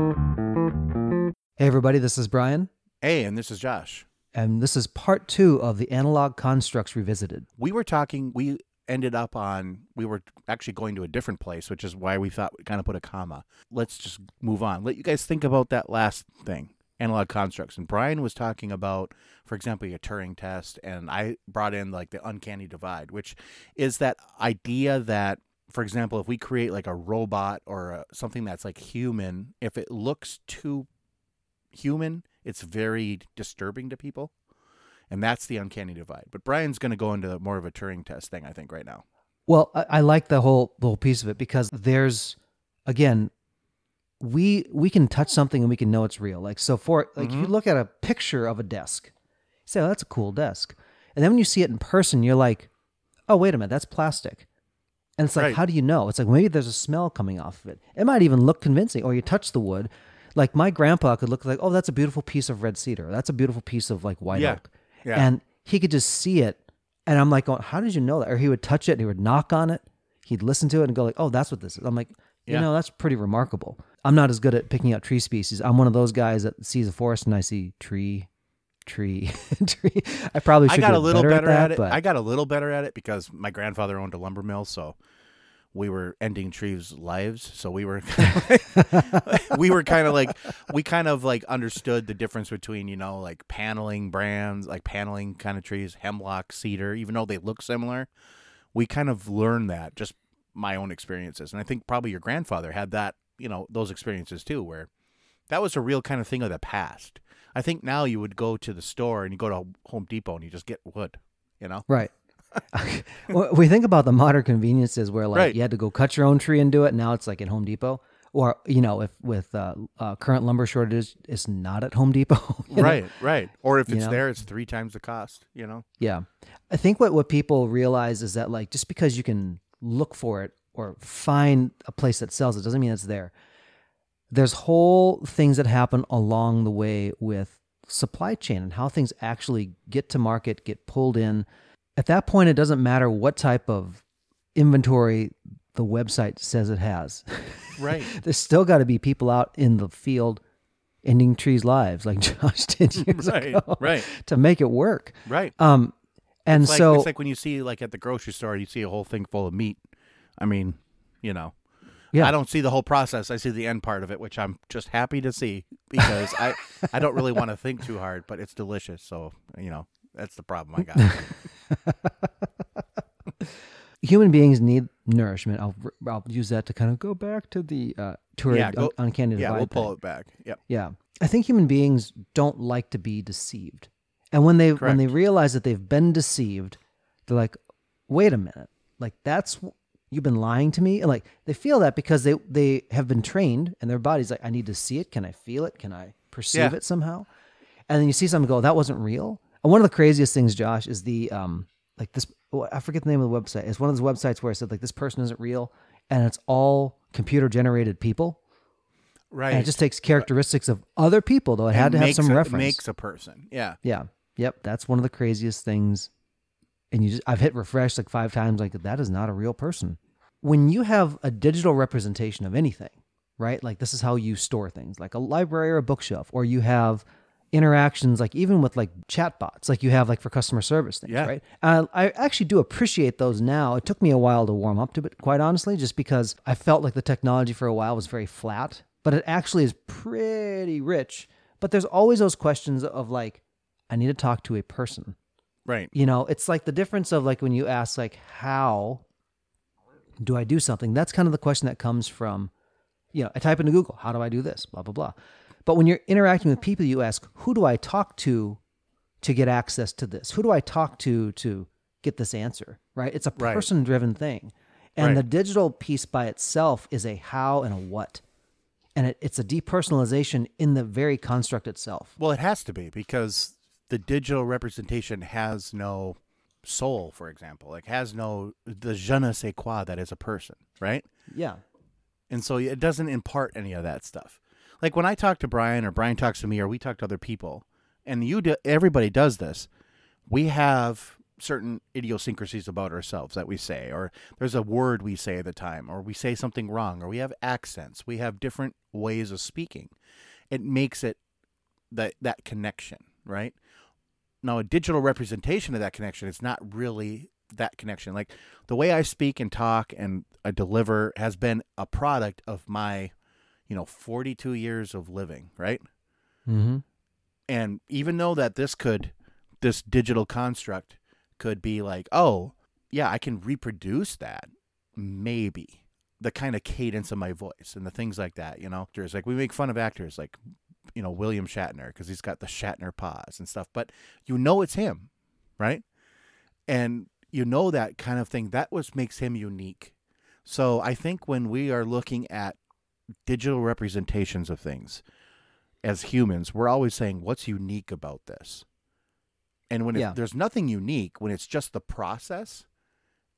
Hey, everybody, this is Brian, Hey, and this is Josh. and this is part two of the Analog Constructs Revisited. We were talking, we ended up on, we were actually going to a different place, which is why we thought we kind of put a comma. Let's just move on. Let you guys think about that last thing analog constructs. And Brian was talking about, for example, a Turing test, and I brought in like the uncanny divide, which is that idea that, for example, if we create like a robot or a, something that's like human, if it looks too human, it's very disturbing to people. And that's the uncanny divide. But Brian's going to go into more of a Turing test thing, I think, right now. Well, I, I like the whole the whole piece of it because there's again, we we can touch something and we can know it's real. Like so, for like if you mm-hmm. look at a picture of a desk, you say, "Oh, that's a cool desk," and then when you see it in person, you're like, "Oh, wait a minute, that's plastic." And it's like, Right. how do you know? It's like maybe there's a smell coming off of it. It might even look convincing. Or you touch the wood, like my grandpa could look like, "Oh, that's a beautiful piece of red cedar. That's a beautiful piece of like white Yeah. oak." Yeah. And he could just see it. And I'm like, going, how did you know that? Or he would touch it and he would knock on it. He'd listen to it and go like, oh, that's what this is. I'm like, you Yeah. know, that's pretty remarkable. I'm not as good at picking out tree species. I'm one of those guys that sees a forest and I see tree, tree, tree. I probably should I got a little better, better, at, at, it. But I got a little better at it because my grandfather owned a lumber mill, so we were ending trees' lives. So we were, we were kind of like, we kind of like understood the difference between you know like paneling brands, like paneling kind of trees, hemlock, cedar, even though they look similar. We kind of learned that just my own experiences, and I think probably your grandfather had that, you know, those experiences too, where that was a real kind of thing of the past. I think now you would go to the store and you go to Home Depot and you just get wood, you know? right. We think about the modern conveniences where like Right. you had to go cut your own tree and do it. Now it's like at Home Depot. Or you know, if with uh, uh, current lumber shortages, it's not at Home Depot. you know? Right, right. Or if You it's know? there, it's three times the cost, you know? Yeah. I think what, what people realize is that like just because you can look for it or find a place that sells it doesn't mean it's there. There's whole things that happen along the way with supply chain and how things actually get to market, get pulled in. At that point it doesn't matter what type of inventory the website says it has. Right. There's still got to be people out in the field ending trees' lives like Josh did years Right, ago right. to make it work. Right. Um, and It's like, so it's like when you see like at the grocery store, you see a whole thing full of meat. I mean, you know, yeah, I don't see the whole process. I see the end part of it, which I'm just happy to see because I I don't really want to think too hard, but it's delicious. So you know, that's the problem I got. human beings need nourishment. I'll I'll use that to kind of go back to the uh, Turing Yeah, go- un- uncanny yeah, we'll pull thing. it back. Yeah, Yeah, I think human beings don't like to be deceived, and when they when they realize that they've been deceived, they're like, "Wait a minute, like that's you've been lying to me." And like they feel that because they they have been trained, and their body's like, "I need to see it. Can I feel it? Can I perceive Yeah. it somehow?" And then you see something go, "That wasn't real." And one of the craziest things, Josh, is the um like this. I forget the name of the website. It's one of those websites where I said like this person isn't real, and it's all computer generated people. Right. And it just takes characteristics of other people, though it had to have some a, reference. Makes a person. Yeah. yeah. Yep. That's one of the craziest things. And you just, I've hit refresh like five times, like that is not a real person. When you have a digital representation of anything, right? Like this is how you store things, like a library or a bookshelf, or you have interactions, like even with like chatbots, like you have like for customer service things, Yeah. right? Uh, I actually do appreciate those now. It took me a while to warm up to it, quite honestly, just because I felt like the technology for a while was very flat, but it actually is pretty rich. But there's always those questions of like, I need to talk to a person. Right. You know, it's like the difference of like when you ask like how do I do something? That's kind of the question that comes from, you know, I type into Google, how do I do this? Blah blah blah. But when you're interacting with people, you ask, who do I talk to to get access to this? Who do I talk to to get this answer? Right? It's a Right. person driven thing. And Right. the digital piece by itself is a how and a what. And it, it's a depersonalization in the very construct itself. Well, it has to be because the digital representation has no soul, for example. Like has no the je ne sais quoi that is a person, right? Yeah. And so it doesn't impart any of that stuff. Like when I talk to Brian or Brian talks to me or we talk to other people, and you do, everybody does this. We have certain idiosyncrasies about ourselves that we say, or there's a word we say at the time, or we say something wrong, or we have accents, we have different ways of speaking. It makes it that that connection, right? Now, a digital representation of that connection is not really that connection. Like the way I speak and talk and I deliver has been a product of my, you know, 42 years of living, right? Mm-hmm. And even though that this could, this digital construct could be like, oh, yeah, I can reproduce that, maybe the kind of cadence of my voice and the things like that, you know. There's like we make fun of actors like, you know, William Shatner because he's got the Shatner pause and stuff, but you know it's him, right? And you know that kind of thing. That was makes him unique. So I think when we are looking at digital representations of things as humans, we're always saying, "What's unique about this?" And when it, Yeah. there's nothing unique, when it's just the process,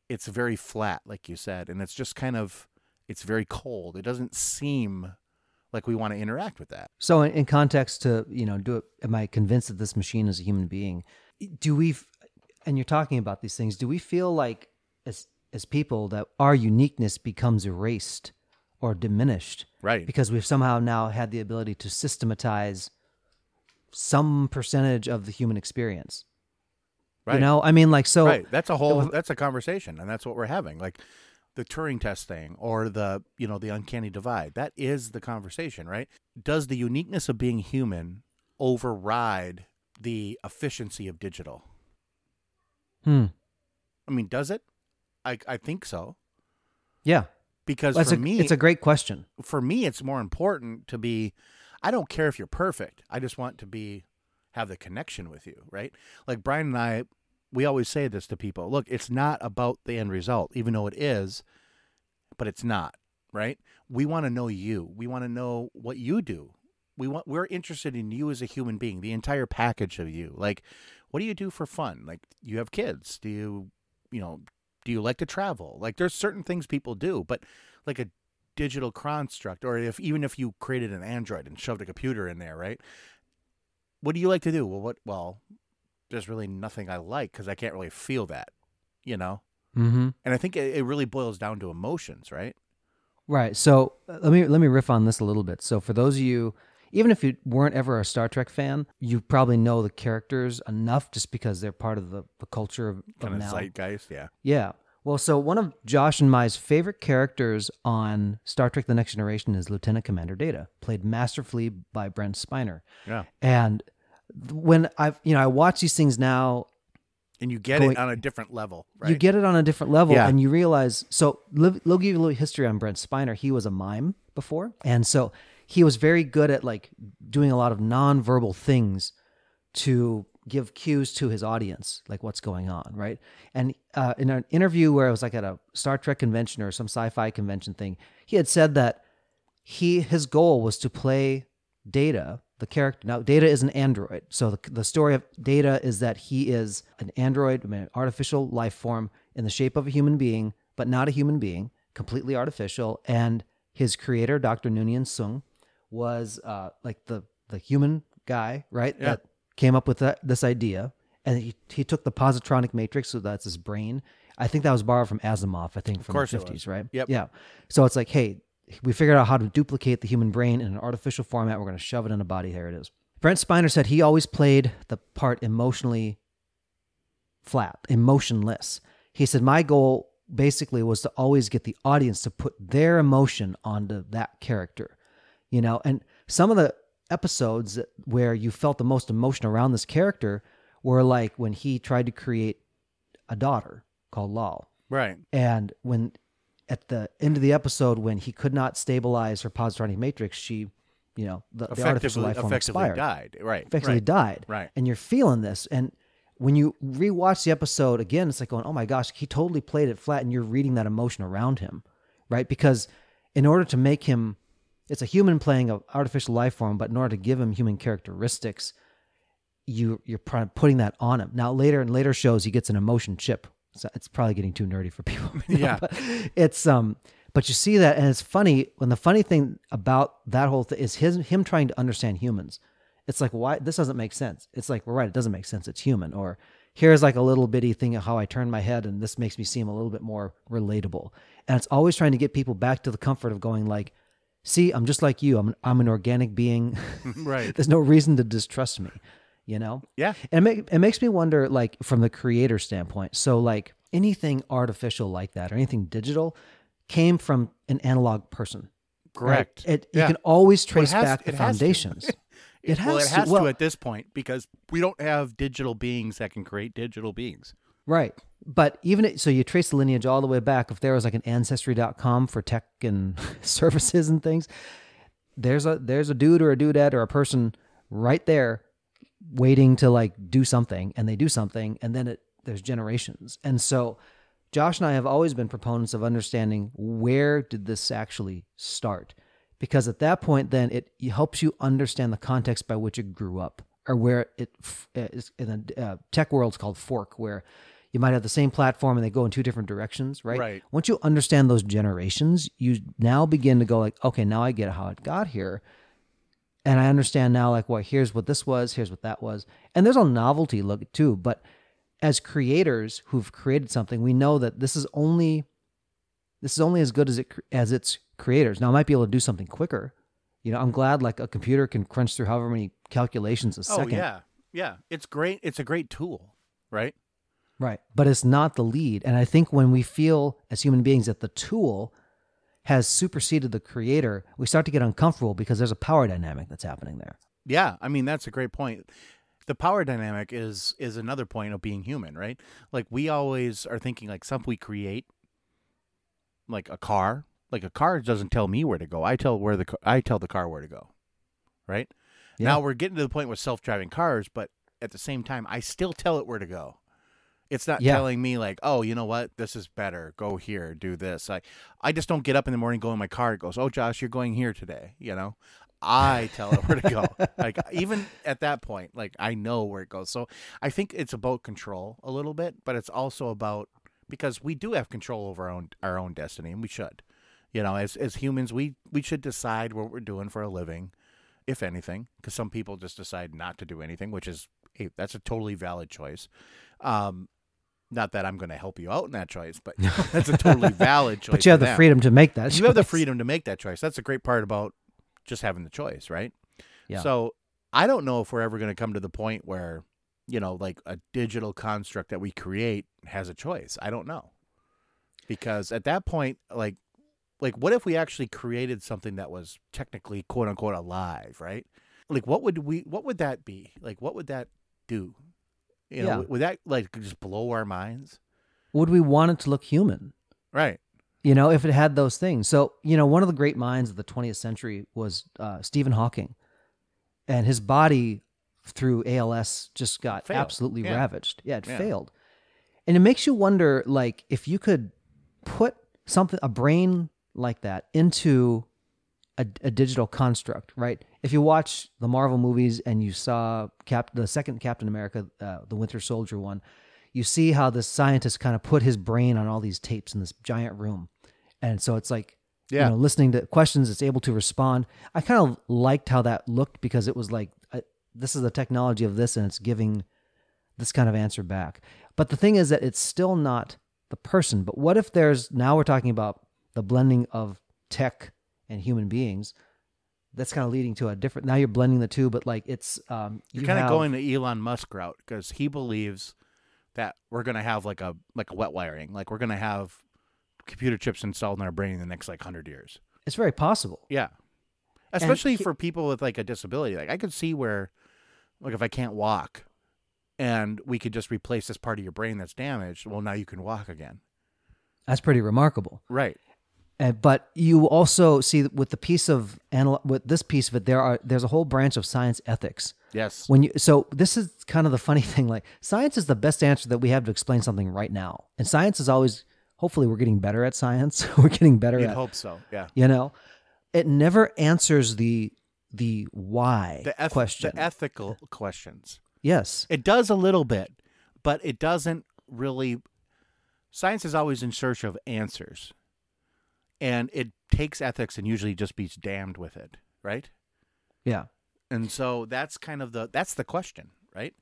it's very flat, like you said, and it's just kind of it's very cold. It doesn't seem like we want to interact with that. So, in, in context to you know, do it, am I convinced that this machine is a human being? Do we? And you're talking about these things. Do we feel like as as people that our uniqueness becomes erased or diminished Right. because we've somehow now had the ability to systematize some percentage of the human experience? Right. You know, I mean, like so. right. That's a whole. That's a conversation, and that's what we're having. Like the Turing test thing, or the you know the uncanny divide. That is the conversation, right? Does the uniqueness of being human override the efficiency of digital? Hmm. I mean, does it? I I think so Yeah. Because That's for a, me, it's a great question. for me, it's more important to be. I don't care if you're perfect. I just want to be have the connection with you, right? Like Brian and I, we always say this to people. Look, it's not about the end result, even though it is, but it's not, right? We want to know you. We want to know what you do. We want we're interested in you as a human being, the entire package of you. Like, what do you do for fun? Like, you have kids. Do you, you know, do you like to travel? Like, there's certain things people do, but like a digital construct or if even if you created an android and shoved a computer in there right what do you like to do well what well there's really nothing i like because i can't really feel that you know Mm-hmm. and i think it, it really boils down to emotions right Right. So uh, let me let me riff on this a little bit. So for those of you, even if you weren't ever a Star Trek fan, you probably know the characters enough just because they're part of the, the culture of, kind of now. zeitgeist yeah Yeah. Well, so one of Josh and my favorite characters on Star Trek: The Next Generation is Lieutenant Commander Data, played masterfully by Brent Spiner. yeah And when I've you know I watch these things now and you get Going- it on a different level right you get it on a different level Yeah. and you realize so will give you a little history on brent spiner he was a mime before and so he was very good at like doing a lot of nonverbal things to give cues to his audience like what's going on right? And uh, in an interview where it was like at a star trek convention or some sci-fi convention thing he had said that he his goal was to play data the character now data is an android. So the, the story of data is that he is an android I mean, an artificial life form in the shape of a human being but not a human being completely artificial and his creator dr noonien soong was uh, like the the human guy right Yeah. that came up with that, this idea and he, he took the positronic matrix so that's his brain i think that was borrowed from asimov i think from the 50s right Yep. yeah so it's like hey we figured out how to duplicate the human brain in an artificial format. We're going to shove it in a body. Here it is. Brent Spiner said he always played the part emotionally flat, emotionless. He said, My goal basically was to always get the audience to put their emotion onto that character, you know, and some of the episodes where you felt the most emotion around this character were like when he tried to create a daughter called Lal. right And when at the end of the episode, when he could not stabilize her positronic matrix, she, you know, the, the artificial life form effectively expired, died right effectively right. died. Right. And you're feeling this. And when you rewatch the episode again, it's like going, oh my gosh, he totally played it flat. And you're reading that emotion around him, right? Because in order to make him, it's a human playing an artificial life form, but in order to give him human characteristics, you you're putting that on him. Now later in later shows, he gets an emotion chip. So it's probably getting too nerdy for people. Yeah. but it's um, but you see that, and it's funny. When the funny thing about that whole thing is his him trying to understand humans. It's like why this doesn't make sense. It's like we're right, it doesn't make sense. It's human, or here's like a little bitty thing of how I turn my head and this makes me seem a little bit more relatable. And it's always trying to get people back to the comfort of going like, see, I'm just like you. I'm I'm an organic being. right. There's no reason to distrust me, you know? Yeah. And it, make, it makes me wonder, like, from the creator standpoint. So, like, anything artificial like that or anything digital came from an analog person. right? Correct. It, Yeah. You can always Well, trace has- back the it has to. foundations. It well, has it to. has to, Well- at this point because we don't have digital beings that can create digital beings. Right. But even it, so, you trace the lineage all the way back. If there was like an ancestry.com for tech and services and things, there's a there's a dude or a dudette or a person right there waiting to like do something, and they do something, and then it there's generations. And so, Josh and I have always been proponents of understanding where did this actually start, because at that point, then it, helps you understand the context by which it grew up, or where it uh, in the uh, tech world. It's called fork, where you might have the same platform and they go in two different directions, right? Right. Once you understand those generations, you now begin to go like, okay, now I get how it got here. And I understand now, like, well, here's what this was, here's what that was. And there's a novelty look too. But as creators who've created something, we know that this is only this is only as good as it as its creators. Now, I might be able to do something quicker. You know, I'm glad like a computer can crunch through however many calculations a oh, second. Oh yeah, yeah. It's great. It's a great tool, right? Right. But it's not the lead. And I think when we feel as human beings that the tool has superseded the creator, we start to get uncomfortable because there's a power dynamic that's happening there. Yeah, I mean that's a great point. The power dynamic is is another point of being human, right? Like we always are thinking like something we create, like a car. Like a car doesn't tell me where to go. I tell where the I tell the car where to go, right? Yeah. Now we're getting to the point with self driving cars, but at the same time, I still tell it where to go. It's not Yeah. telling me like, oh, you know what, this is better. Go here, do this. Like, I just don't get up in the morning, go in my car. It goes, oh, Josh, you're going here today. You know, I tell it where to go. like even at that point, like I know where it goes. So I think it's about control a little bit, but it's also about because we do have control over our own our own destiny, and we should. You know, as as humans, we we should decide what we're doing for a living, if anything. Because some people just decide not to do anything, which is hey, that's a totally valid choice. Um, not that I'm going to help you out in that choice, but that's a totally valid choice. But you have the them freedom to make that. Choice. You have the freedom to make that choice. That's a great part about just having the choice, right? Yeah. So I don't know if we're ever going to come to the point where, you know, like a digital construct that we create has a choice. I don't know. Because at that point, like, like what if we actually created something that was technically quote unquote alive, right? Like, what would we? What would that be? Like, what would that do? You know, Yeah. would that like just blow our minds? Would we want it to look human? Right. You know, if it had those things. So, you know, one of the great minds of the 20th century was uh, Stephen Hawking. And his body through ALS just got Failed. absolutely Yeah. ravaged. Yeah, it Yeah. failed. And it makes you wonder like if you could put something a brain like that into a, a digital construct, right? If you watch the Marvel movies and you saw Cap the second Captain America, uh, the Winter Soldier one, you see how the scientist kind of put his brain on all these tapes in this giant room, and so it's like Yeah. you know listening to questions, it's able to respond. I kind of liked how that looked because it was like uh, this is the technology of this, and it's giving this kind of answer back. But the thing is that it's still not the person. But what if there's now we're talking about the blending of tech and human beings? That's kind of leading to a different. Now you're blending the two, but like it's um, You're you kind of going to Elon Musk route because he believes that we're going to have like a like a wet wiring, like we're going to have computer chips installed in our brain in the next like hundred years. It's very possible. Yeah, especially he- for people with like a disability. Like I could see where, like, if I can't walk, and we could just replace this part of your brain that's damaged. Well, now you can walk again. That's pretty remarkable. Right. Uh, but you also see with the piece of anal- with this piece of it, there are there's a whole branch of science ethics. Yes. When you so this is kind of the funny thing. Like science is the best answer that we have to explain something right now, and science is always. Hopefully, we're getting better at science. we're getting better You'd at hope so. Yeah. you know. It never answers the the why The, eth- question. the ethical questions. yes, It does a little bit, but it doesn't really. Science is always in search of answers, and it takes ethics and usually just be damned with it, right? yeah, And so that's kind of the that's the question, right?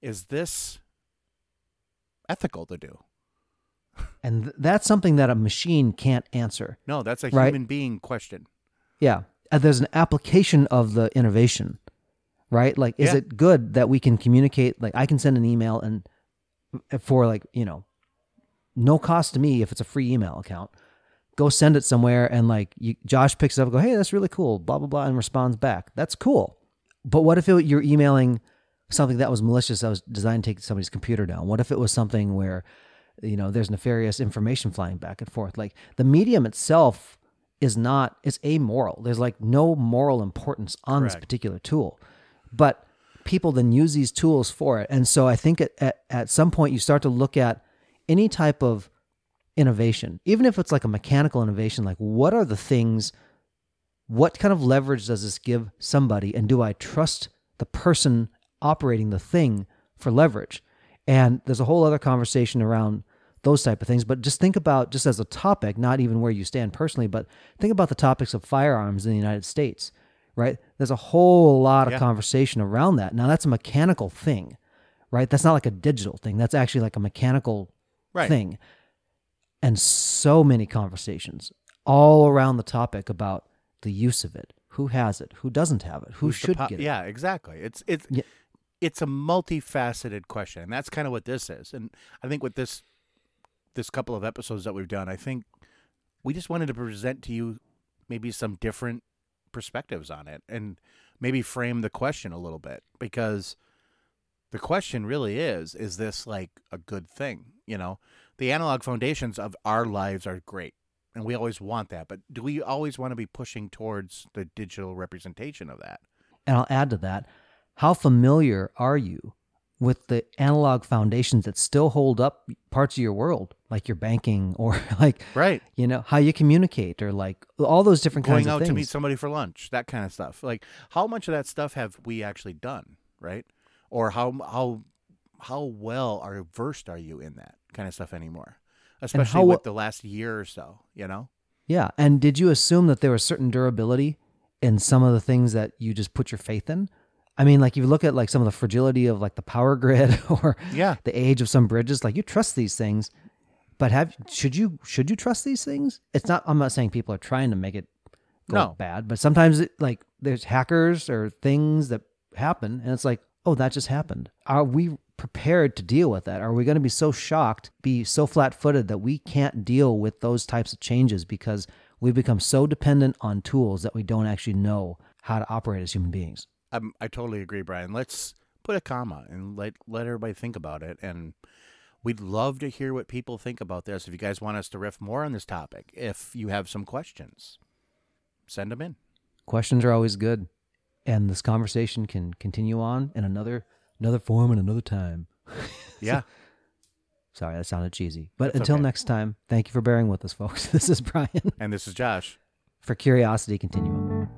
Is this ethical to do. And th- that's something that a machine can't answer. No, that's a Right. human being question. Yeah. Uh, there's an application of the innovation, right? Like, is Yeah. it good that we can communicate? Like, I can send an email and uh, for like, you know, no cost to me if it's a free email account. Go send it somewhere and like you, Josh picks it up and go, hey, that's really cool, blah, blah, blah, and responds back. That's cool. But what if it, you're emailing something that was malicious that was designed to take somebody's computer down? What if it was something where, you know, there's nefarious information flying back and forth? Like the medium itself is not, it's amoral. There's like no moral importance on this particular tool. But people then use these tools for it. And so I think at, at, at some point you start to look at any type of innovation, even if it's like a mechanical innovation, like what are the things, what kind of leverage does this give somebody? And do I trust the person operating the thing for leverage? And there's a whole other conversation around those type of things. But just think about just as a topic, not even where you stand personally, but think about the topics of firearms in the United States, right? There's a whole lot of Yeah. conversation around that. Now that's a mechanical thing, right? That's not like a digital thing. That's actually like a mechanical Right. thing. And so many conversations all around the topic about the use of it. Who has it? Who doesn't have it? Who Who's should po- get it? Yeah, exactly. It's it's Yeah. it's a multifaceted question, and that's kind of what this is. And I think with this this couple of episodes that we've done, I think we just wanted to present to you maybe some different perspectives on it, and maybe frame the question a little bit because the question really is: Is this like a good thing? You know, the analog foundations of our lives are great. And we always want that, but do we always want to be pushing towards the digital representation of that? And I'll add to that. How familiar are you with the analog foundations that still hold up parts of your world, like your banking or like, Right. you know, how you communicate or like all those different Going kinds of things. Going out to meet somebody for lunch, that kind of stuff. Like how much of that stuff have we actually done, right? Or how how how well are versed are you in that kind of stuff anymore? Especially how with the last year or so, you know? Yeah. And did you assume that there was certain durability in some of the things that you just put your faith in? I mean, like you look at like some of the fragility of like the power grid or Yeah. the age of some bridges, like you trust these things, but have should you should you trust these things? It's not I'm not saying people are trying to make it go No. bad, but sometimes it, like there's hackers or things that happen and it's like, "Oh, that just happened." Are we prepared to deal with that? Are we going to be so shocked, be so flat-footed that we can't deal with those types of changes because we've become so dependent on tools that we don't actually know how to operate as human beings? I'm, I totally agree, Brian. Let's put a comma and let let everybody think about it. And we'd love to hear what people think about this. If you guys want us to riff more on this topic, if you have some questions, send them in. questions are always good and this conversation can continue on in another another form and another time Yeah. sorry that sounded cheesy but That's until okay. next time thank you for bearing with us folks this is brian and this is Josh. for curiosity continuum